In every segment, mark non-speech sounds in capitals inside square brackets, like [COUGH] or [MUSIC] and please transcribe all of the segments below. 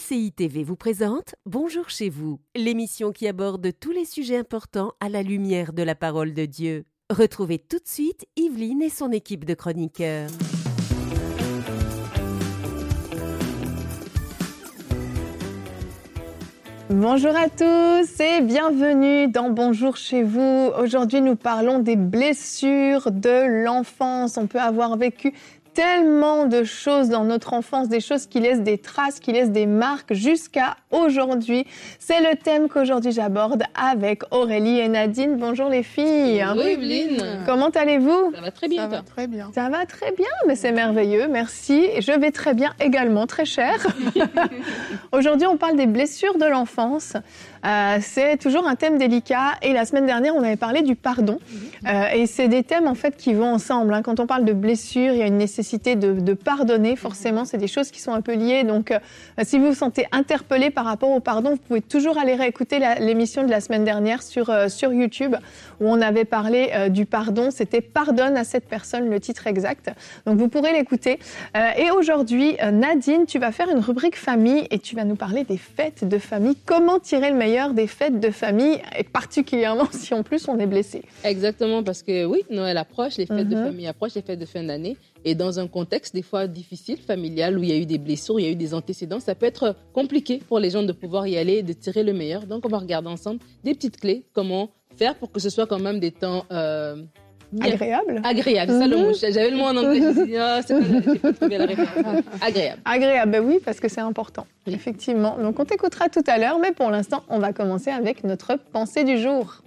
MCI TV vous présente Bonjour chez vous, l'émission qui aborde tous les sujets importants à la lumière de la parole de Dieu. Retrouvez tout de suite Yveline et son équipe de chroniqueurs. Bonjour à tous et bienvenue dans Bonjour chez vous. Aujourd'hui, nous parlons des blessures de l'enfance. On peut avoir vécu tellement de choses dans notre enfance, des choses qui laissent des traces, qui laissent des marques jusqu'à aujourd'hui. C'est le thème qu'aujourd'hui j'aborde avec Aurélie et Nadine. Bonjour les filles. Bonjour Evelyne. Comment allez-vous? Ça va très bien. Ça va très bien. Ça va très bien, mais c'est merveilleux, merci. Je vais très bien également, très cher. [LAUGHS] aujourd'hui, on parle des blessures de l'enfance. Euh, c'est toujours un thème délicat et la semaine dernière, on avait parlé du pardon. Euh, et c'est des thèmes en fait qui vont ensemble. Hein. Quand on parle de blessures, il y a une nécessité de, de pardonner. Forcément, c'est des choses qui sont un peu liées. Donc, euh, si vous vous sentez interpellé par rapport au pardon, vous pouvez toujours aller réécouter l'émission de la semaine dernière sur, euh, sur YouTube où on avait parlé euh, du pardon. C'était Pardonne à cette personne, le titre exact. Donc, vous pourrez l'écouter. et aujourd'hui, Nadine, tu vas faire une rubrique famille et tu vas nous parler des fêtes de famille. Comment tirer le meilleur des fêtes de famille, et particulièrement [LAUGHS] si en plus on est blessé. Exactement, parce que oui, Noël approche, les fêtes de Mhm. famille approchent, les fêtes de fin d'année. Et dans un contexte des fois difficile, familial, où il y a eu des blessures, il y a eu des antécédents, ça peut être compliqué pour les gens de pouvoir y aller et de tirer le meilleur. Donc on va regarder ensemble des petites clés, comment faire pour que ce soit quand même des temps... euh. Agréable. Agréable, ça le Mhm. mot. J'avais le mot en anglais, je me suis dit, ah, c'est pas, j'ai pas trouvé la. [LAUGHS] Agréable. Agréable, ben oui, parce que c'est important, effectivement. Donc on t'écoutera tout à l'heure, mais pour l'instant, on va commencer avec notre pensée du jour.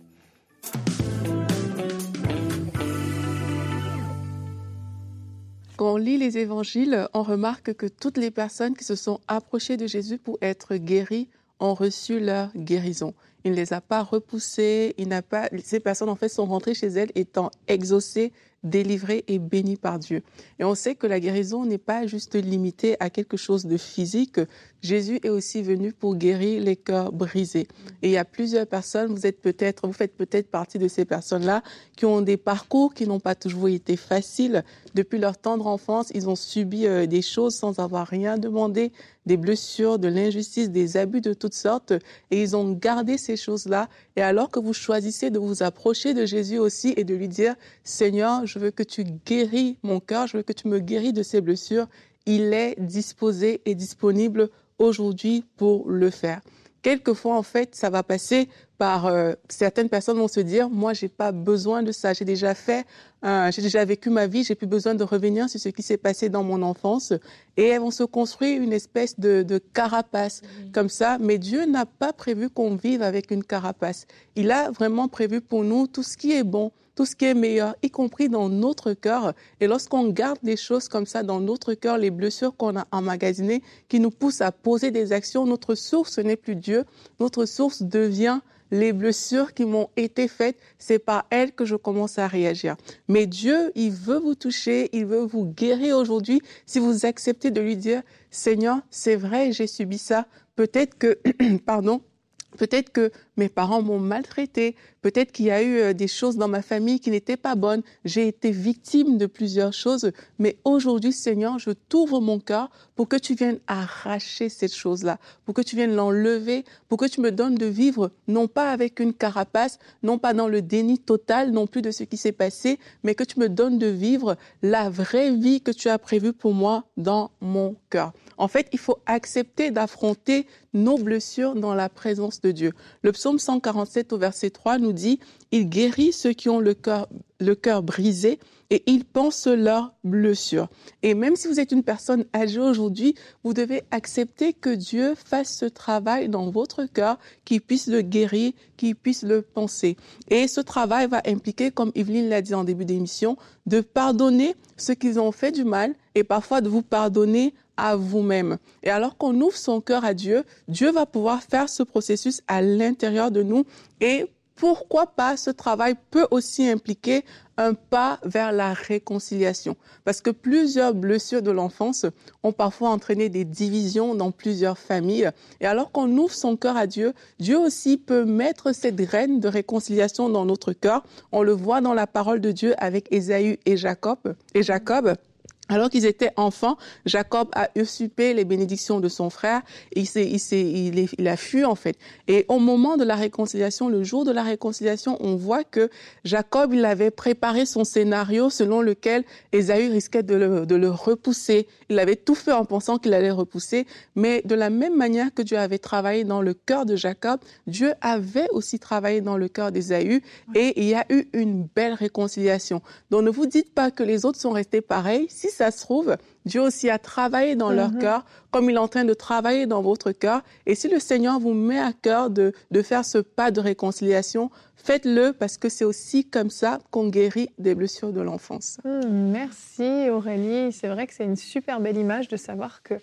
Quand on lit les évangiles, on remarque que toutes les personnes qui se sont approchées de Jésus pour être guéries ont reçu leur guérison. Il ne les a pas repoussées, il n'a pas, ces personnes en fait sont rentrées chez elles étant exaucées, délivrées et bénies par Dieu. Et on sait que la guérison n'est pas juste limitée à quelque chose de physique. Jésus est aussi venu pour guérir les cœurs brisés. Et il y a plusieurs personnes, vous êtes peut-être, vous faites peut-être partie de ces personnes-là qui ont des parcours qui n'ont pas toujours été faciles. Depuis leur tendre enfance, ils ont subi euh, des choses sans avoir rien demandé, des blessures, de l'injustice, des abus de toutes sortes, et ils ont gardé ces choses-là. Et alors que vous choisissez de vous approcher de Jésus aussi et de lui dire, Seigneur, veux que tu guéris mon cœur, je veux que tu me guéris de ces blessures, il est disposé et disponible aujourd'hui pour le faire. Quelquefois, en fait, ça va passer par euh, certaines personnes vont se dire, moi, j'ai pas besoin de ça, j'ai déjà fait, euh, j'ai déjà vécu ma vie, j'ai plus besoin de revenir sur ce qui s'est passé dans mon enfance, et elles vont se construire une espèce de, de carapace comme ça. Mais Dieu n'a pas prévu qu'on vive avec une carapace. Il a vraiment prévu pour nous tout ce qui est bon, tout ce qui est meilleur, y compris dans notre cœur. Et lorsqu'on garde des choses comme ça dans notre cœur, les blessures qu'on a emmagasinées, qui nous poussent à poser des actions, notre source n'est plus Dieu, notre source devient les blessures qui m'ont été faites, c'est par elles que je commence à réagir. Mais Dieu, il veut vous toucher, il veut vous guérir aujourd'hui si vous acceptez de lui dire, Seigneur, c'est vrai, j'ai subi ça. Peut-être que, [CLEARS THROAT] pardon, Peut-être que mes parents m'ont maltraité, peut-être qu'il y a eu euh, des choses dans ma famille qui n'étaient pas bonnes, j'ai été victime de plusieurs choses, mais aujourd'hui, Seigneur, je t'ouvre mon cœur pour que tu viennes arracher cette chose-là, pour que tu viennes l'enlever, pour que tu me donnes de vivre, non pas avec une carapace, non pas dans le déni total non plus de ce qui s'est passé, mais que tu me donnes de vivre la vraie vie que tu as prévue pour moi dans mon cœur. En fait, il faut accepter d'affronter nos blessures dans la présence de Dieu. Le psaume 147 au verset 3 nous dit, il guérit ceux qui ont le cœur, le cœur brisé et il pense leurs blessures. Et même si vous êtes une personne âgée aujourd'hui, vous devez accepter que Dieu fasse ce travail dans votre cœur, qu'il puisse le guérir, qu'il puisse le penser. Et ce travail va impliquer, comme Evelyne l'a dit en début d'émission, de pardonner ceux qui ont fait du mal et parfois de vous pardonner à vous-même. Et alors qu'on ouvre son cœur à Dieu, Dieu va pouvoir faire ce processus à l'intérieur de nous et pourquoi pas ce travail peut aussi impliquer un pas vers la réconciliation. Parce que plusieurs blessures de l'enfance ont parfois entraîné des divisions dans plusieurs familles. Et alors qu'on ouvre son cœur à Dieu, Dieu aussi peut mettre cette graine de réconciliation dans notre cœur. On le voit dans la parole de Dieu avec Ésaü et Jacob. Et Jacob. Alors qu'ils étaient enfants, Jacob a usurpé les bénédictions de son frère. Et il, s'est, il, s'est, il, a fui en fait. Et au moment de la réconciliation, le jour de la réconciliation, on voit que Jacob, il avait préparé son scénario selon lequel Ésaü risquait de le, de le repousser. Il avait tout fait en pensant qu'il allait repousser. Mais de la même manière que Dieu avait travaillé dans le cœur de Jacob, Dieu avait aussi travaillé dans le cœur d'Ésaü. Et il y a eu une belle réconciliation. Donc ne vous dites pas que les autres sont restés pareils. Ça se trouve, Dieu aussi a travaillé dans leur cœur comme il est en train de travailler dans votre cœur. Et si le Seigneur vous met à cœur de, de faire ce pas de réconciliation, faites-le parce que c'est aussi comme ça qu'on guérit des blessures de l'enfance. Mmh, merci Aurélie. C'est vrai que c'est une super belle image de savoir que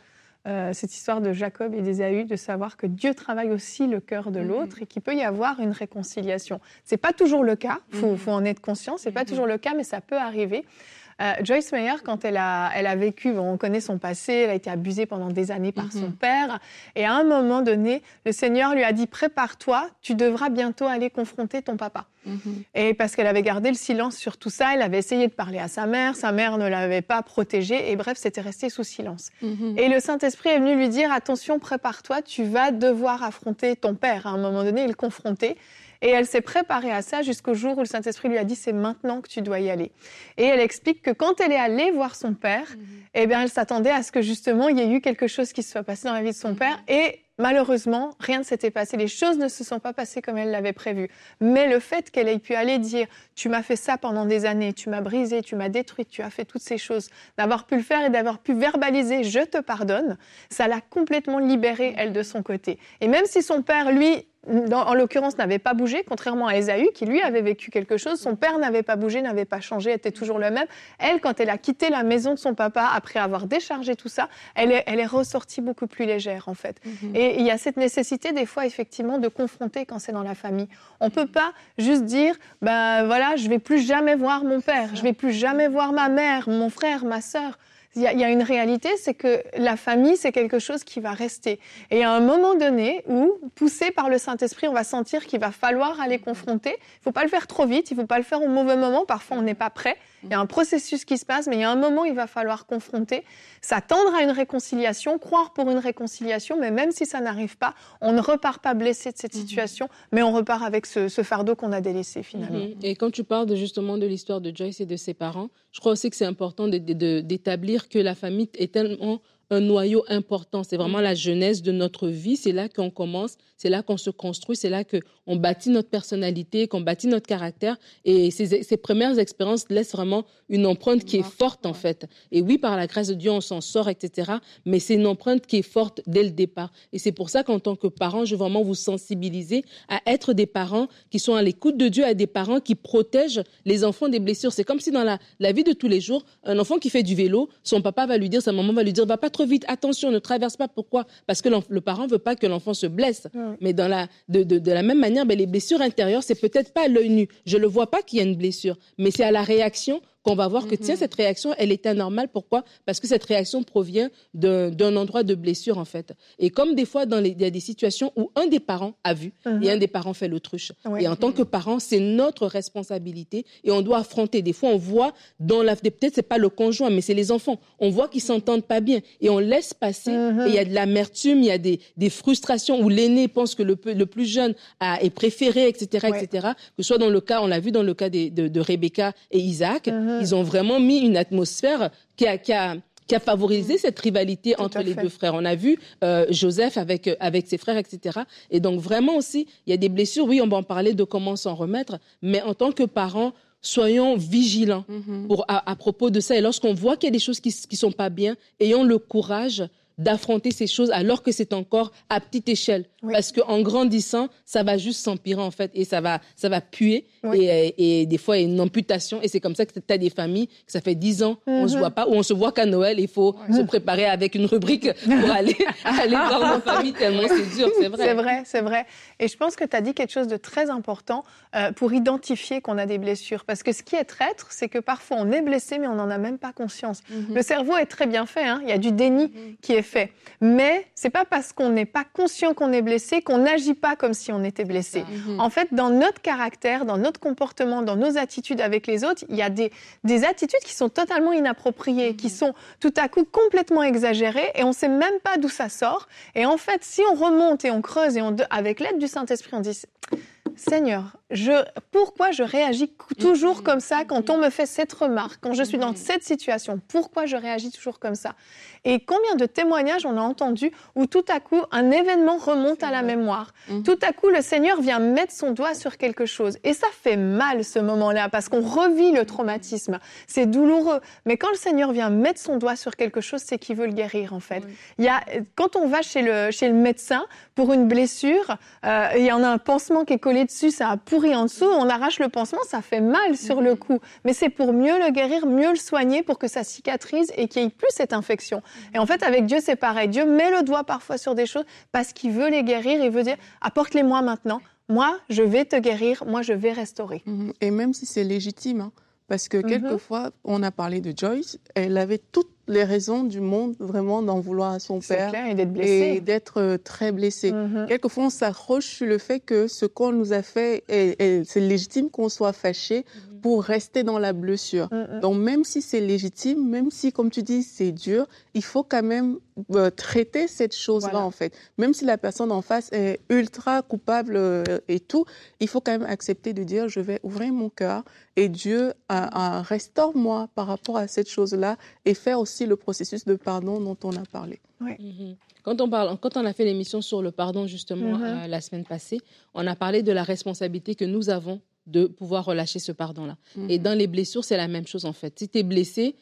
euh, cette histoire de Jacob et d'Ésaü, de savoir que Dieu travaille aussi le cœur de l'autre et qu'il peut y avoir une réconciliation. C'est pas toujours le cas, faut, faut en être conscient. C'est pas toujours le cas, mais ça peut arriver. Euh, Joyce Meyer, quand elle a, elle a vécu, on connaît son passé, elle a été abusée pendant des années par son père. Et à un moment donné, le Seigneur lui a dit Prépare-toi, tu devras bientôt aller confronter ton papa. Et parce qu'elle avait gardé le silence sur tout ça, elle avait essayé de parler à sa mère, sa mère ne l'avait pas protégée, et bref, c'était resté sous silence. Et le Saint-Esprit est venu lui dire Attention, prépare-toi, tu vas devoir affronter ton père. À un moment donné, il le confronter. Et elle s'est préparée à ça jusqu'au jour où le Saint-Esprit lui a dit c'est maintenant que tu dois y aller. Et elle explique que quand elle est allée voir son père, eh bien, elle s'attendait à ce que justement il y ait eu quelque chose qui se soit passé dans la vie de son père. Et malheureusement, rien ne s'était passé. Les choses ne se sont pas passées comme elle l'avait prévu. Mais le fait qu'elle ait pu aller dire tu m'as fait ça pendant des années, tu m'as brisé, tu m'as détruit, tu as fait toutes ces choses, d'avoir pu le faire et d'avoir pu verbaliser je te pardonne, ça l'a complètement libérée elle de son côté. Et même si son père lui en l'occurrence, n'avait pas bougé, contrairement à Esaü, qui lui avait vécu quelque chose. Son père n'avait pas bougé, n'avait pas changé, était toujours le même. Elle, quand elle a quitté la maison de son papa, après avoir déchargé tout ça, elle est, elle est ressortie beaucoup plus légère, en fait. Mhm. Et il y a cette nécessité, des fois, effectivement, de confronter quand c'est dans la famille. On ne peut pas juste dire, ben voilà, je vais plus jamais voir mon père, je vais plus jamais voir ma mère, mon frère, ma sœur. Il y, a, une réalité, c'est que la famille, c'est quelque chose qui va rester. Et à un moment donné où, poussé par le Saint-Esprit, on va sentir qu'il va falloir aller confronter. Il ne faut pas le faire trop vite, il ne faut pas le faire au mauvais moment. Parfois, on n'est pas prêt. Il y a un processus qui se passe, mais il y a un moment où il va falloir confronter, s'attendre à une réconciliation, croire pour une réconciliation, mais même si ça n'arrive pas, on ne repart pas blessé de cette mhm. situation, mais on repart avec ce, fardeau qu'on a délaissé finalement. Et quand tu parles justement de l'histoire de Joyce et de ses parents, je crois aussi que c'est important d'établir que la famille est tellement un noyau important. C'est vraiment la jeunesse de notre vie. C'est là qu'on commence, c'est là qu'on se construit, c'est là qu'on bâtit notre personnalité, qu'on bâtit notre caractère. Et ces, ces, premières expériences laissent vraiment une empreinte qui est forte, en fait. Et oui, par la grâce de Dieu, on s'en sort, etc. Mais c'est une empreinte qui est forte dès le départ. Et c'est pour ça qu'en tant que parent, je veux vraiment vous sensibiliser à être des parents qui sont à l'écoute de Dieu, à des parents qui protègent les enfants des blessures. C'est comme si dans la, la vie de tous les jours, un enfant qui fait du vélo, son papa va lui dire, sa maman va lui dire, va pas trop vite, attention, ne traverse pas. Pourquoi? Parce que le parent veut pas que l'enfant se blesse. Mais dans la, de, de, de, la même manière, ben, les blessures intérieures, c'est peut-être pas à l'œil nu. Je le vois pas qu'il y a une blessure, mais c'est à la réaction qu'on va voir que, tiens, mhm. cette réaction, elle est anormale. Pourquoi? Parce que cette réaction provient d'un endroit de blessure, en fait. Et comme des fois, dans les, il y a des situations où un des parents a vu et mhm. un des parents fait l'autruche. Et en tant que parent, c'est notre responsabilité et on doit affronter. Des fois, on voit dans la... Peut-être c'est pas le conjoint, mais c'est les enfants. On voit qu'ils s'entendent pas bien et on laisse passer. Mhm. Et il y a de l'amertume, il y a des, des frustrations où l'aîné pense que le, le, plus jeune a, est préféré, etc., etc. Que ce soit dans le cas, on l'a vu dans le cas de, de Rebecca et Isaac. Mm-hmm. Ils ont vraiment mis une atmosphère qui a, qui a qui a favorisé cette rivalité entre les deux frères. On a vu euh, Joseph avec, euh, avec ses frères, etc. Et donc vraiment aussi, il y a des blessures. Oui, on va en parler de comment s'en remettre, mais en tant que parents, soyons vigilants mm-hmm. pour, à, propos de ça. Et lorsqu'on voit qu'il y a des choses qui ne sont pas bien, ayons le courage d'affronter ces choses alors que c'est encore à petite échelle. Parce qu'en grandissant, ça va juste s'empirer en fait et ça va, ça va puer et, et, des fois une amputation. Et c'est comme ça que tu as des familles que ça fait dix ans, on se mhm. voit pas ou on se voit qu'à Noël, il faut se préparer avec une rubrique pour aller, [LAUGHS] aller voir nos familles tellement c'est dur, c'est vrai. C'est vrai, c'est vrai. Et je pense que tu as dit quelque chose de très important euh, pour identifier qu'on a des blessures. Parce que ce qui est traître, c'est que parfois on est blessé mais on n'en a même pas conscience. Mhm. Le cerveau est très bien fait. Hein. Il y a du déni mhm. qui est fait. Mais c'est pas parce qu'on n'est pas conscient qu'on est blessé qu'on n'agit pas comme si on était blessé. Mhm. En fait, dans notre caractère, dans notre comportement, dans nos attitudes avec les autres, il y a des, des attitudes qui sont totalement inappropriées, qui sont tout à coup complètement exagérées et on sait même pas d'où ça sort. Et en fait, si on remonte et on creuse et on, avec l'aide du Saint-Esprit, on dit Seigneur, je, pourquoi je réagis toujours comme ça quand on me fait cette remarque, quand je suis dans cette situation? Pourquoi je réagis toujours comme ça? Et combien de témoignages on a entendu où tout à coup un événement remonte à la mémoire. Tout à coup le Seigneur vient mettre son doigt sur quelque chose. Et ça fait mal ce moment-là parce qu'on revit le traumatisme. C'est douloureux, mais quand le Seigneur vient mettre son doigt sur quelque chose, c'est qu'il veut le guérir en fait. Il y a, quand on va chez le, chez le médecin pour une blessure, euh, il y en a un pansement qui est collé dessus, ça a pourri en dessous, on arrache le pansement, ça fait mal sur le coup. Mais c'est pour mieux le guérir, mieux le soigner, pour que ça cicatrise et qu'il n'y ait plus cette infection. Et en fait, avec Dieu, c'est pareil. Dieu met le doigt parfois sur des choses parce qu'il veut les guérir, il veut dire, apporte-les-moi maintenant. Moi, je vais te guérir, moi, je vais restaurer. Mhm. Et même si c'est légitime, hein, parce que Mhm. quelquefois, on a parlé de Joyce, elle avait toutes les raisons du monde vraiment d'en vouloir à son père clair, et d'être et blessé. d'être euh, très blessée. Mhm. Quelquefois, on s'accroche sur le fait que ce qu'on nous a fait, est- est- c'est légitime qu'on soit fâché pour rester dans la blessure. Mhm. Donc, même si c'est légitime, même si, comme tu dis, c'est dur, il faut quand même euh, traiter cette chose-là, Voilà. en fait. Même si la personne en face est ultra coupable euh, et tout, il faut quand même accepter de dire, je vais ouvrir mon cœur et Dieu euh, euh, restaure-moi par rapport à cette chose-là et faire aussi le processus de pardon dont on a parlé. Mhm. Quand on, parle, quand on a fait l'émission sur le pardon, justement, Mhm. euh, la semaine passée, on a parlé de la responsabilité que nous avons de pouvoir relâcher ce pardon-là. Et dans les blessures, c'est la même chose, en fait. Si tu es blessé,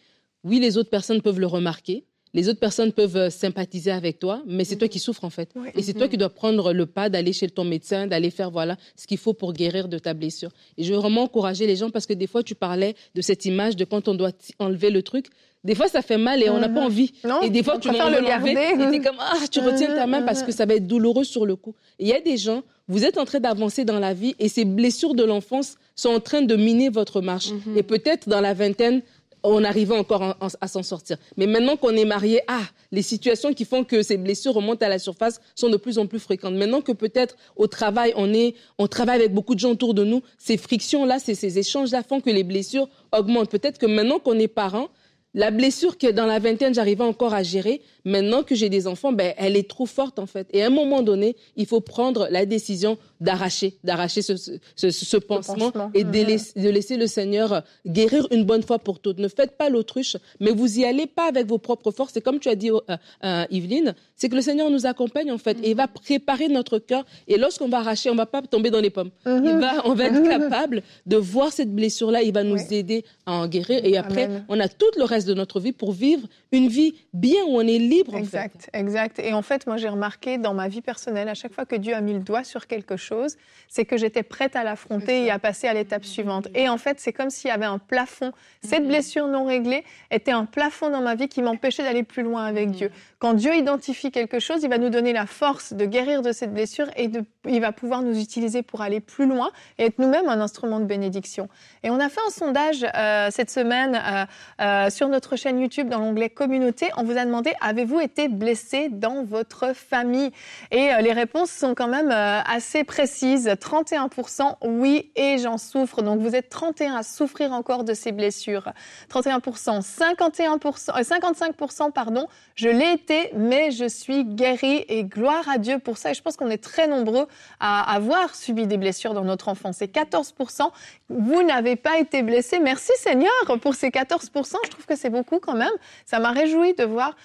oui, les autres personnes peuvent le remarquer. Les autres personnes peuvent euh, sympathiser avec toi, mais c'est toi qui souffres en fait. Oui. Et c'est toi qui dois prendre le pas d'aller chez ton médecin, d'aller faire voilà ce qu'il faut pour guérir de ta blessure. Et je veux vraiment encourager les gens parce que des fois tu parlais de cette image de quand on doit enlever le truc. Des fois ça fait mal et on n'a pas Mhm. envie. Non, Et des fois, tu veux le garder. et t'es comme, ah, tu retiens ta main parce que ça va être douloureux sur le coup. Il y a des gens, vous êtes en train d'avancer dans la vie et ces blessures de l'enfance sont en train de miner votre marche. Mhm. Et peut-être dans la vingtaine, on arrivait encore en- en- à s'en sortir. Mais maintenant qu'on est marié, ah, les situations qui font que ces blessures remontent à la surface sont de plus en plus fréquentes. Maintenant que peut-être au travail, on est, on travaille avec beaucoup de gens autour de nous, ces frictions-là, ces, ces échanges-là font que les blessures augmentent. Peut-être que maintenant qu'on est parents, la blessure que dans la vingtaine, j'arrivais encore à gérer, maintenant que j'ai des enfants, ben, elle est trop forte en fait. Et à un moment donné, il faut prendre la décision d'arracher, d'arracher ce, ce, ce- ce pansement, pansement. et de, laisser, de laisser le Seigneur guérir une bonne fois pour toutes. Ne faites pas l'autruche, mais vous y allez pas avec vos propres forces. Et comme tu as dit, euh, euh, Yveline, c'est que le Seigneur nous accompagne en fait, et il va préparer notre cœur. Et lorsqu'on va arracher, on va pas tomber dans les pommes. Il va, on va être capable de voir cette blessure-là. Il va nous Oui. aider à en guérir. Et après, Amen. on a tout le reste de notre vie pour vivre une vie bien où on est libre. En fait. Exact, exact. Et en fait, moi, j'ai remarqué dans ma vie personnelle, à chaque fois que Dieu a mis le doigt sur quelque chose, c'est que j'étais prête à l'affronter et à passer à l'étape suivante. Et en fait, c'est comme s'il y avait un plafond. Cette blessure non réglée était un plafond dans ma vie qui m'empêchait d'aller plus loin avec Dieu. Quand Dieu identifie quelque chose, il va nous donner la force de guérir de cette blessure et de, il va pouvoir nous utiliser pour aller plus loin et être nous-mêmes un instrument de bénédiction. Et on a fait un sondage euh, cette semaine euh, euh, sur notre chaîne YouTube dans l'onglet communauté. On vous a demandé avez-vous été blessé dans votre famille? Et euh, les réponses sont quand même euh, assez précises. 31% oui et j'en souffre. Donc vous êtes 31 à souffrir encore de ces blessures. 31%, 51%, euh, 55% pardon. Je l'ai été, mais je suis guérie et gloire à Dieu pour ça. Et je pense qu'on est très nombreux à avoir subi des blessures dans notre enfance. Et 14%, vous n'avez pas été blessé. Merci Seigneur pour ces 14%. Je trouve que c'est beaucoup quand même. Ça m'a réjoui de voir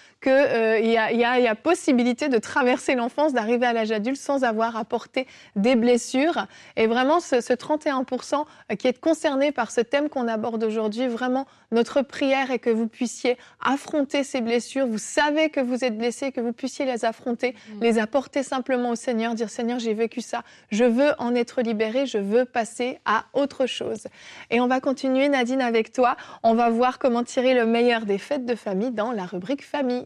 qu'il euh, y, a, y, y possibilité de traverser l'enfance, d'arriver à l'âge adulte sans avoir apporté des blessures. Et vraiment, ce, ce 31% qui est concerné par ce thème qu'on aborde aujourd'hui, vraiment, notre prière est que vous puissiez affronter ces blessures. Vous savez que vous êtes blessé, que vous puissiez les affronter, les apporter simplement au Seigneur, dire Seigneur, j'ai vécu ça, je veux en être libéré, je veux passer à autre chose. Et on va continuer, Nadine, avec toi. On va voir comment tirer le meilleur des fêtes de famille dans la rubrique famille.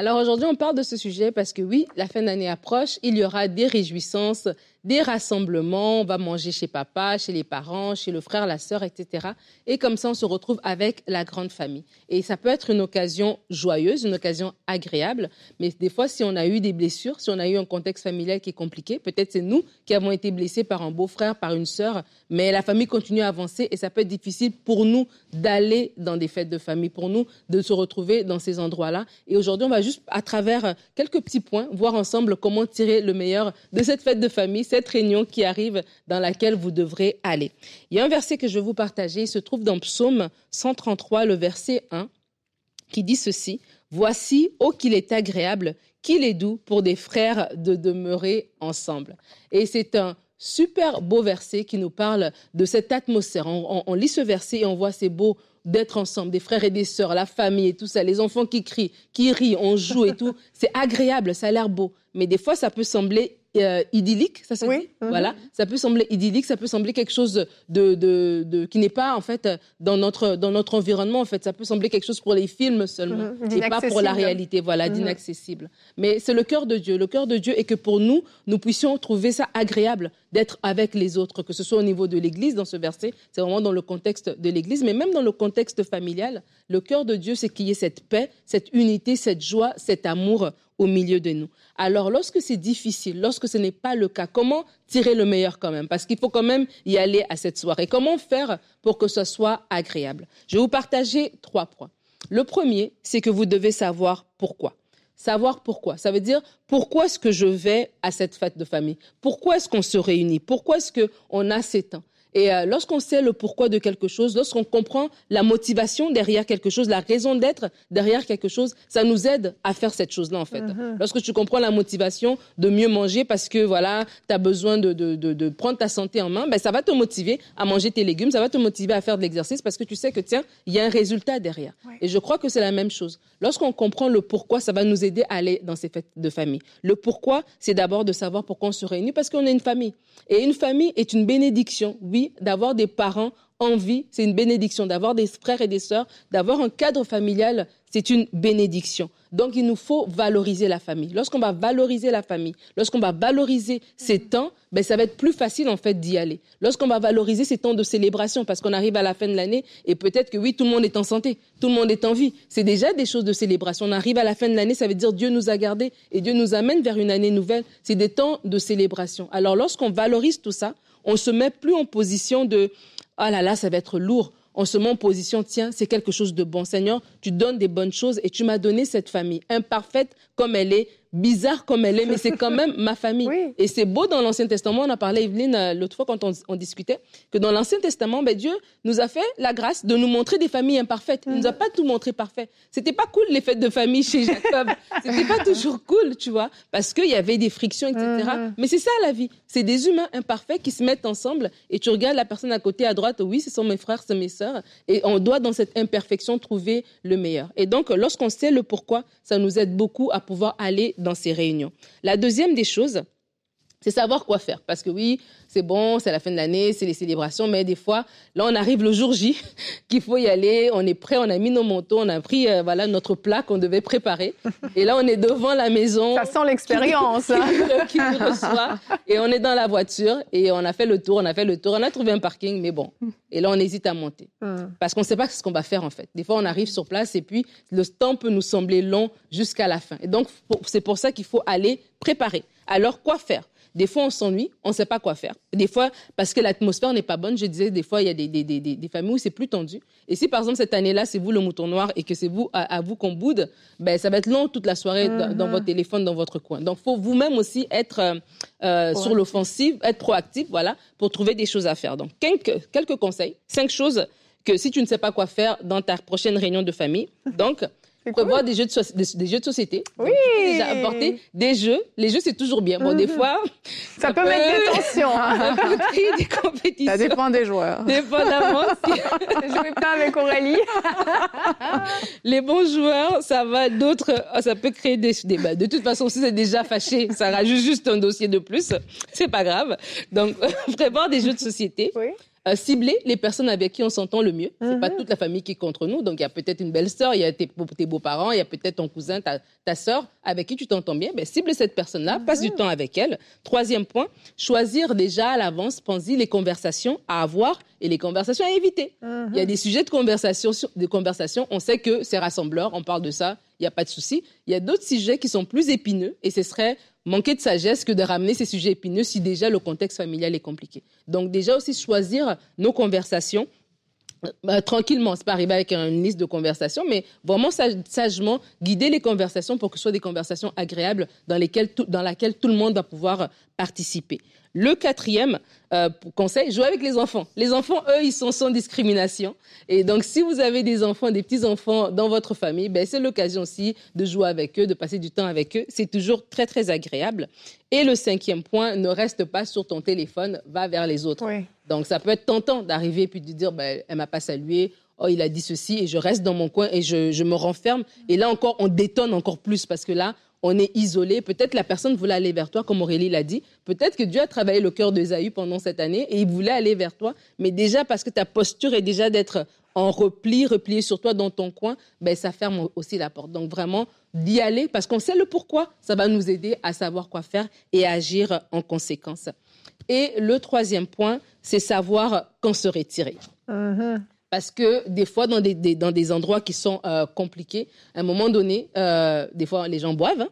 Alors aujourd'hui, on parle de ce sujet parce que oui, la fin d'année approche, il y aura des réjouissances, des rassemblements, on va manger chez papa, chez les parents, chez le frère, la sœur, etc. Et comme ça, on se retrouve avec la grande famille. Et ça peut être une occasion joyeuse, une occasion agréable, mais des fois, si on a eu des blessures, si on a eu un contexte familial qui est compliqué, peut-être c'est nous qui avons été blessés par un beau-frère, par une sœur, mais la famille continue à avancer et ça peut être difficile pour nous d'aller dans des fêtes de famille, pour nous de se retrouver dans ces endroits-là. Et aujourd'hui, on va juste, à travers quelques petits points, voir ensemble comment tirer le meilleur de cette fête de famille cette réunion qui arrive dans laquelle vous devrez aller. Il y a un verset que je vais vous partager, il se trouve dans Psaume 133, le verset 1, qui dit ceci, Voici, ô qu'il est agréable, qu'il est doux pour des frères de demeurer ensemble. Et c'est un super beau verset qui nous parle de cette atmosphère. On, on lit ce verset et on voit ces beaux d'être ensemble, des frères et des sœurs, la famille et tout ça, les enfants qui crient, qui rient, on joue et tout. C'est agréable, ça a l'air beau. Mais des fois, ça peut sembler euh, idyllique, ça se dit. Mhm. Voilà, ça peut sembler idyllique, ça peut sembler quelque chose de, de, de qui n'est pas en fait dans notre dans notre environnement. En fait, ça peut sembler quelque chose pour les films seulement mhm. et pas pour la réalité. Voilà, mhm. d'inaccessible. Mais c'est le cœur de Dieu. Le cœur de Dieu est que pour nous, nous puissions trouver ça agréable d'être avec les autres, que ce soit au niveau de l'Église dans ce verset, c'est vraiment dans le contexte de l'Église, mais même dans le contexte familial. Le cœur de Dieu, c'est qu'il y ait cette paix, cette unité, cette joie, cet amour au milieu de nous. Alors, lorsque c'est difficile, lorsque ce n'est pas le cas, comment tirer le meilleur quand même? Parce qu'il faut quand même y aller à cette soirée. Comment faire pour que ce soit agréable? Je vais vous partager trois points. Le premier, c'est que vous devez savoir pourquoi. Savoir pourquoi. Ça veut dire pourquoi est-ce que je vais à cette fête de famille? Pourquoi est-ce qu'on se réunit? Pourquoi est-ce qu'on a ces temps? Et euh, lorsqu'on sait le pourquoi de quelque chose, lorsqu'on comprend la motivation derrière quelque chose, la raison d'être derrière quelque chose, ça nous aide à faire cette chose-là, en fait. Mm-hmm. Lorsque tu comprends la motivation de mieux manger parce que, voilà, tu as besoin de, de, de, de, prendre ta santé en main, ben, ça va te motiver à manger tes légumes, ça va te motiver à faire de l'exercice parce que tu sais que, tiens, il y a un résultat derrière. Et je crois que c'est la même chose. Lorsqu'on comprend le pourquoi, ça va nous aider à aller dans ces fêtes de famille. Le pourquoi, c'est d'abord de savoir pourquoi on se réunit parce qu'on est une famille. Et une famille est une bénédiction, oui, d'avoir des parents en vie, c'est une bénédiction. D'avoir des frères et des sœurs, d'avoir un cadre familial, c'est une bénédiction. Donc, il nous faut valoriser la famille. Lorsqu'on va valoriser la famille, lorsqu'on va valoriser ces temps, ben, ça va être plus facile, en fait, d'y aller. Lorsqu'on va valoriser ces temps de célébration, parce qu'on arrive à la fin de l'année et peut-être que oui, tout le monde est en santé, tout le monde est en vie. C'est déjà des choses de célébration. On arrive à la fin de l'année, ça veut dire Dieu nous a gardés et Dieu nous amène vers une année nouvelle. C'est des temps de célébration. Alors, lorsqu'on valorise tout ça, on se met plus en position de ah là là, ça va être lourd. On se met en position, tiens, c'est quelque chose de bon. Seigneur, tu donnes des bonnes choses et tu m'as donné cette famille imparfaite comme elle est, bizarre comme elle est, mais c'est quand même ma famille. Et c'est beau dans l'Ancien Testament. On a parlé, Evelyne, euh, l'autre fois quand on, discutait, que dans l'Ancien Testament, ben, Dieu nous a fait la grâce de nous montrer des familles imparfaites. Il nous a mhm. pas tout montré parfait. C'était pas cool les fêtes de famille chez Jacob. [LAUGHS] C'était pas toujours cool, tu vois, parce qu'il y avait des frictions, etc. Mhm. Mais c'est ça la vie. C'est des humains imparfaits qui se mettent ensemble et tu regardes la personne à côté, à droite, oui, ce sont mes frères, c'est mes sœurs. Et on doit, dans cette imperfection, trouver le meilleur. Et donc, lorsqu'on sait le pourquoi, ça nous aide beaucoup à pouvoir aller dans ces réunions. La deuxième des choses, c'est savoir quoi faire. Parce que oui, c'est bon, c'est la fin de l'année, c'est les célébrations, mais des fois, là, on arrive le jour J, [LAUGHS] qu'il faut y aller, on est prêt, on a mis nos manteaux, on a pris euh, voilà notre plat qu'on devait préparer. Et là, on est devant la maison. Ça sent l'expérience. Hein. [LAUGHS] Qui, nous reçoit. Et on est dans la voiture et on a fait le tour, on a fait le tour, on a trouvé un parking, mais bon. Et là, on hésite à monter. Hmm. Parce qu'on ne sait pas ce qu'on va faire, en fait. Des fois, on arrive sur place et puis le temps peut nous sembler long jusqu'à la fin. Et donc, c'est pour ça qu'il faut aller préparer. Alors, quoi faire? Des fois, on s'ennuie, on ne sait pas quoi faire. Des fois, parce que l'atmosphère n'est pas bonne, je disais, des fois, il y a des, des, des, des familles où c'est plus tendu. Et si, par exemple, cette année-là, c'est vous le mouton noir et que c'est vous, à, vous qu'on boude, ben, ça va être long toute la soirée dans, mm-hmm. votre téléphone, dans votre coin. Donc, faut vous-même aussi être euh, euh sur l'offensive, être proactif, voilà, pour trouver des choses à faire. Donc, quelques, quelques conseils, cinq choses que si tu ne sais pas quoi faire dans ta prochaine réunion de famille, donc, prévoir des jeux de, des, jeux de société. Oui. déjà apporter des jeux. Les jeux, c'est toujours bien. Bon, des mhm. fois. Ça, peut, mettre des tensions. Hein. [LAUGHS] des compétitions. Ça dépend des joueurs. [LAUGHS] Dépendamment. [LAUGHS] Je jouais pas avec Aurélie. Les bons joueurs, ça va. D'autres, oh, ça peut créer des débats. De toute façon, si c'est déjà fâché, ça rajoute juste un dossier de plus. C'est pas grave. Donc, prévoir des jeux de société. Oui. Euh, cibler les personnes avec qui on s'entend le mieux. C'est pas Mhm. toute la famille qui est contre nous. Donc, il y a peut-être une belle-sœur, il y a tes, tes beaux-parents, il y a peut-être ton cousin, ta, ta sœur avec qui tu t'entends bien. Ben, cible cette personne-là, passe du temps avec elle. Troisième point, choisir déjà à l'avance, pense-y, les conversations à avoir et les conversations à éviter. Il y a des sujets de conversation, de conversation. On sait que c'est rassembleur, on parle de ça, il n'y a pas de souci. Il y a d'autres sujets qui sont plus épineux et ce serait manquer de sagesse que de ramener ces sujets épineux si déjà le contexte familial est compliqué. Donc déjà aussi choisir nos conversations euh, tranquillement, c'est pas arriver avec une liste de conversations, mais vraiment sage- sagement guider les conversations pour que ce soit des conversations agréables dans lesquelles tout, dans laquelle tout le monde va pouvoir participer. Le quatrième euh, conseil, jouer avec les enfants. Les enfants, eux, ils sont sans discrimination. Et donc, si vous avez des enfants, des petits-enfants dans votre famille, ben, c'est l'occasion aussi de jouer avec eux, de passer du temps avec eux. C'est toujours très, très agréable. Et le cinquième point, ne reste pas sur ton téléphone, va vers les autres. Oui. Donc, ça peut être tentant d'arriver et puis de dire, ben, elle m'a pas salué, oh, il a dit ceci, et je reste dans mon coin et je, je me renferme. Et là encore, on détonne encore plus parce que là, on est isolé. Peut-être la personne voulait aller vers toi, comme Aurélie l'a dit. Peut-être que Dieu a travaillé le cœur d'Esaü pendant cette année et il voulait aller vers toi. Mais déjà, parce que ta posture est déjà d'être en repli, replié sur toi dans ton coin, ben, ça ferme aussi la porte. Donc, vraiment, d'y aller parce qu'on sait le pourquoi. Ça va nous aider à savoir quoi faire et à agir en conséquence. Et le troisième point, c'est savoir quand se retirer. Mhm. Parce que des fois, dans des, des- dans des endroits qui sont euh, compliqués, à un moment donné, euh, des fois, les gens boivent. hein,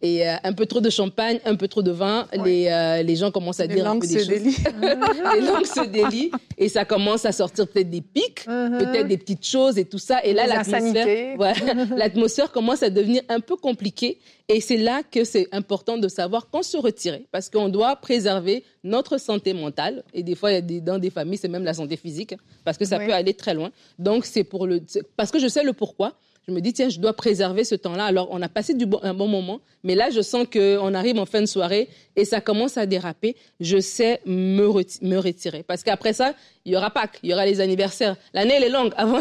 et euh, un peu trop de champagne, un peu trop de vin, les, euh, les gens commencent à Les dire un peu des se choses. [LAUGHS] les langues se délient et ça commence à sortir peut-être des pics, Mhm. peut-être des petites choses et tout ça. Et là, l'atmosphère, [LAUGHS] l'atmosphère commence à devenir un peu compliquée. Et c'est là que c'est important de savoir quand se retirer, parce qu'on doit préserver notre santé mentale. Et des fois, dans des familles, c'est même la santé physique, parce que ça Oui. peut aller très loin. Donc, c'est pour le, parce que je sais le pourquoi. Je me dis, tiens, je dois préserver ce temps-là. Alors, on a passé du bon, un bon moment, mais là, je sens qu'on arrive en fin de soirée et ça commence à déraper. Je sais me, me retirer. Parce qu'après ça, il y aura Pâques, il y aura les anniversaires. L'année, elle est longue [LAUGHS] avant,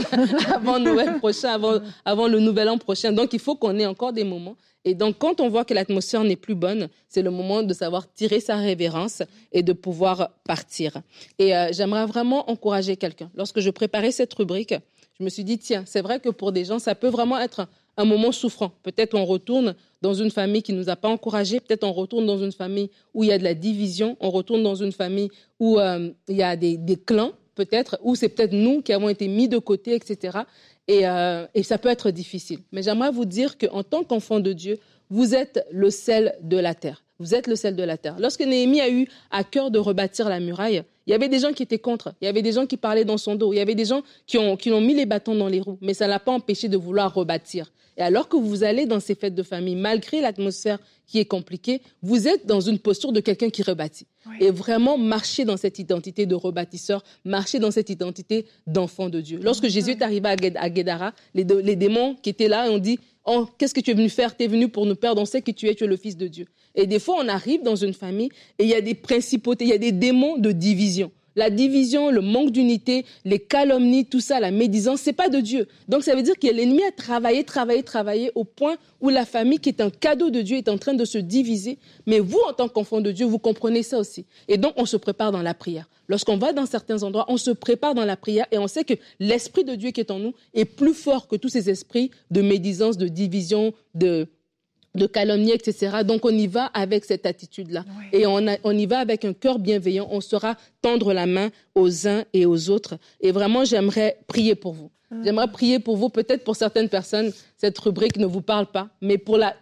avant prochain, avant, avant le Nouvel An prochain. Donc, il faut qu'on ait encore des moments. Et donc, quand on voit que l'atmosphère n'est plus bonne, c'est le moment de savoir tirer sa révérence et de pouvoir partir. Et euh, j'aimerais vraiment encourager quelqu'un. Lorsque je préparais cette rubrique, je me suis dit, tiens, c'est vrai que pour des gens, ça peut vraiment être un, moment souffrant. Peut-être on retourne dans une famille qui nous a pas encouragés, peut-être on retourne dans une famille où il y a de la division, on retourne dans une famille où euh, il y a des, des clans, peut-être, où c'est peut-être nous qui avons été mis de côté, etc. Et, euh, et ça peut être difficile. Mais j'aimerais vous dire qu'en tant qu'enfant de Dieu, vous êtes le sel de la terre. Vous êtes le sel de la terre. Lorsque Néhémie a eu à cœur de rebâtir la muraille, il y avait des gens qui étaient contre. Il y avait des gens qui parlaient dans son dos. Il y avait des gens qui ont, qui ont mis les bâtons dans les roues. Mais ça ne l'a pas empêché de vouloir rebâtir. Et alors que vous allez dans ces fêtes de famille, malgré l'atmosphère qui est compliquée, vous êtes dans une posture de quelqu'un qui rebâtit. Et vraiment marcher dans cette identité de rebâtisseur, marcher dans cette identité d'enfant de Dieu. Lorsque Jésus est arrivé à Guédara, les, démons qui étaient là ont dit Oh, qu'est-ce que tu es venu faire? Tu es venu pour nous perdre. On sait que tu es, tu es le Fils de Dieu. Et des fois, on arrive dans une famille et il y a des principautés, il y a des démons de division. La division, le manque d'unité, les calomnies, tout ça, la médisance, c'est pas de Dieu. Donc ça veut dire que l'ennemi a travaillé, travaillé, travaillé au point où la famille, qui est un cadeau de Dieu, est en train de se diviser. Mais vous, en tant qu'enfant de Dieu, vous comprenez ça aussi. Et donc on se prépare dans la prière. Lorsqu'on va dans certains endroits, on se prépare dans la prière et on sait que l'esprit de Dieu qui est en nous est plus fort que tous ces esprits de médisance, de division, de de calomnie, etc. Donc on y va avec cette attitude-là. Et on, a- on y va avec un cœur bienveillant. On saura tendre la main aux uns et aux autres. Et vraiment, j'aimerais prier pour vous. J'aimerais prier pour vous. Peut-être pour certaines personnes, cette rubrique ne vous parle pas. Mais pour la,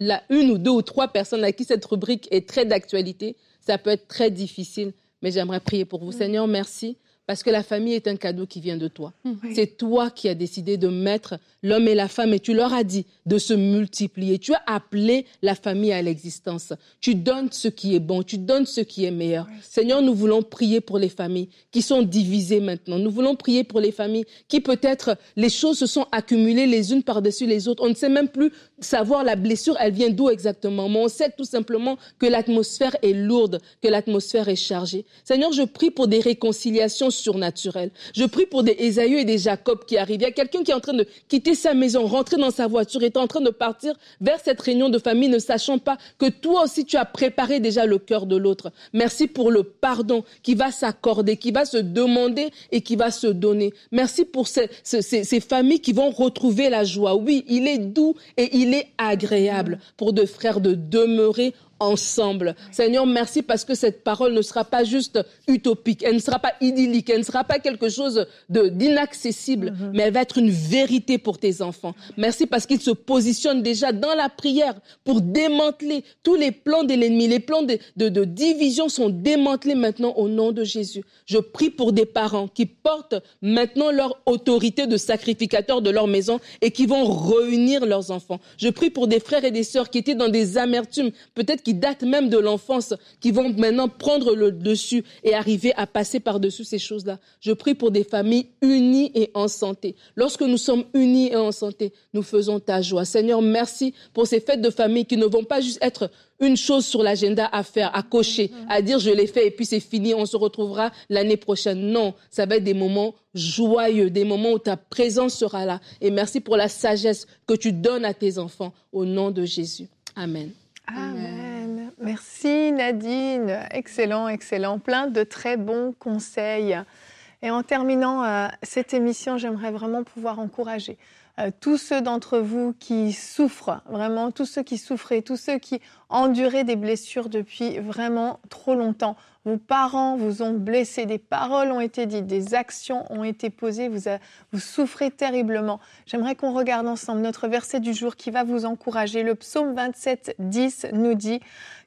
la une ou deux ou trois personnes à qui cette rubrique est très d'actualité, ça peut être très difficile. Mais j'aimerais prier pour vous. Seigneur, merci. Parce que la famille est un cadeau qui vient de toi. C'est toi qui as décidé de mettre l'homme et la femme et tu leur as dit de se multiplier. Tu as appelé la famille à l'existence. Tu donnes ce qui est bon, tu donnes ce qui est meilleur. Seigneur, nous voulons prier pour les familles qui sont divisées maintenant. Nous voulons prier pour les familles qui peut-être les choses se sont accumulées les unes par-dessus les autres. On ne sait même plus savoir la blessure, elle vient d'où exactement? Mais on sait tout simplement que l'atmosphère est lourde, que l'atmosphère est chargée. Seigneur, je prie pour des réconciliations surnaturelles. Je prie pour des Ésaü et des Jacob qui arrivent. Il y a quelqu'un qui est en train de quitter sa maison, rentrer dans sa voiture, est en train de partir vers cette réunion de famille, ne sachant pas que toi aussi tu as préparé déjà le cœur de l'autre. Merci pour le pardon qui va s'accorder, qui va se demander et qui va se donner. Merci pour ces, ces, ces familles qui vont retrouver la joie. Oui, il est doux et il est agréable pour deux frères de demeurer ensemble. Seigneur, merci parce que cette parole ne sera pas juste utopique, elle ne sera pas idyllique, elle ne sera pas quelque chose de d'inaccessible, mhm. mais elle va être une vérité pour tes enfants. Merci parce qu'ils se positionnent déjà dans la prière pour démanteler tous les plans de l'ennemi. Les plans de, de, de division sont démantelés maintenant au nom de Jésus. Je prie pour des parents qui portent maintenant leur autorité de sacrificateur de leur maison et qui vont réunir leurs enfants. Je prie pour des frères et des sœurs qui étaient dans des amertumes, peut-être qui datent même de l'enfance, qui vont maintenant prendre le dessus et arriver à passer par-dessus ces choses-là. Je prie pour des familles unies et en santé. Lorsque nous sommes unis et en santé, nous faisons ta joie. Seigneur, merci pour ces fêtes de famille qui ne vont pas juste être une chose sur l'agenda à faire, à cocher, à dire je l'ai fait et puis c'est fini, on se retrouvera l'année prochaine. Non, ça va être des moments joyeux, des moments où ta présence sera là. Et merci pour la sagesse que tu donnes à tes enfants au nom de Jésus. Amen. Amen. Merci Nadine. Excellent, excellent. Plein de très bons conseils. Et en terminant euh, cette émission, j'aimerais vraiment pouvoir encourager euh, tous ceux d'entre vous qui souffrent, vraiment tous ceux qui souffraient, tous ceux qui enduraient des blessures depuis vraiment trop longtemps. Vos parents vous ont blessé, des paroles ont été dites, des actions ont été posées, vous, souffrez terriblement. J'aimerais qu'on regarde ensemble notre verset du jour qui va vous encourager. Le psaume 27, 10 nous dit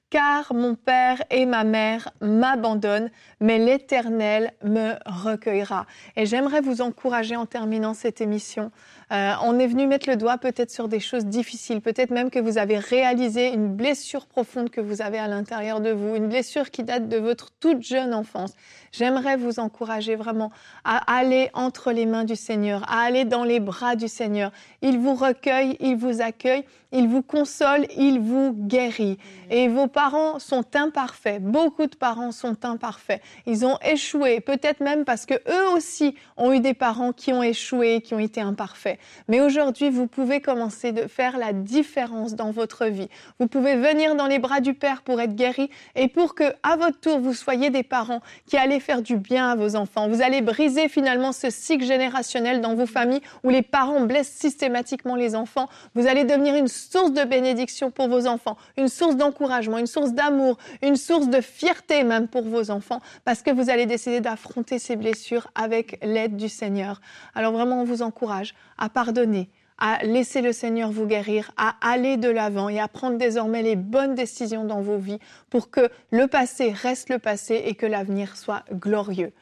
car mon père et ma mère m'abandonnent, mais l'Éternel me recueillera. Et j'aimerais vous encourager en terminant cette émission euh, on est venu mettre le doigt peut-être sur des choses difficiles, peut-être même que vous avez réalisé une blessure profonde que vous avez à l'intérieur de vous, une blessure qui date de votre toute jeune enfance. J'aimerais vous encourager vraiment à aller entre les mains du Seigneur, à aller dans les bras du Seigneur. Il vous recueille, il vous accueille, il vous console, il vous guérit. Et vos parents sont imparfaits. Beaucoup de parents sont imparfaits. Ils ont échoué, peut-être même parce que eux aussi ont eu des parents qui ont échoué, qui ont été imparfaits. Mais aujourd'hui, vous pouvez commencer de faire la différence dans votre vie. Vous pouvez venir dans les bras du Père pour être guéri et pour que, à votre tour, vous soyez des parents qui allez faire du bien à vos enfants. Vous allez briser finalement ce cycle générationnel dans vos familles où les parents blessent systématiquement les enfants. Vous allez devenir une source de bénédiction pour vos enfants, une source d'encouragement, une source d'amour, une source de fierté même pour vos enfants parce que vous allez décider d'affronter ces blessures avec l'aide du Seigneur. Alors vraiment, on vous encourage à pardonner, à laisser le Seigneur vous guérir, à aller de l'avant et à prendre désormais les bonnes décisions dans vos vies pour que le passé reste le passé et que l'avenir soit glorieux.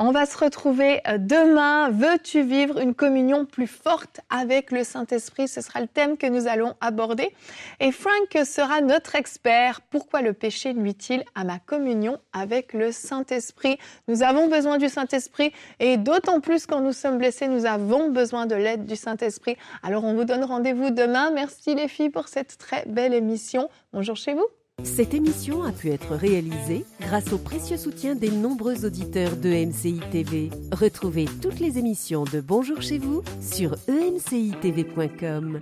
On va se retrouver euh, demain. Veux-tu vivre une communion plus forte avec le Saint-Esprit? Ce sera le thème que nous allons aborder. Et Frank sera notre expert. Pourquoi le péché nuit-il à ma communion avec le Saint-Esprit? Nous avons besoin du Saint-Esprit et d'autant plus quand nous sommes blessés, nous avons besoin de l'aide du Saint-Esprit. Alors on vous donne rendez-vous demain. Merci les filles pour cette très belle émission. Bonjour chez vous. Cette émission a pu être réalisée grâce au précieux soutien des nombreux auditeurs de MCI TV. Retrouvez toutes les émissions de Bonjour chez vous sur emcitv.com.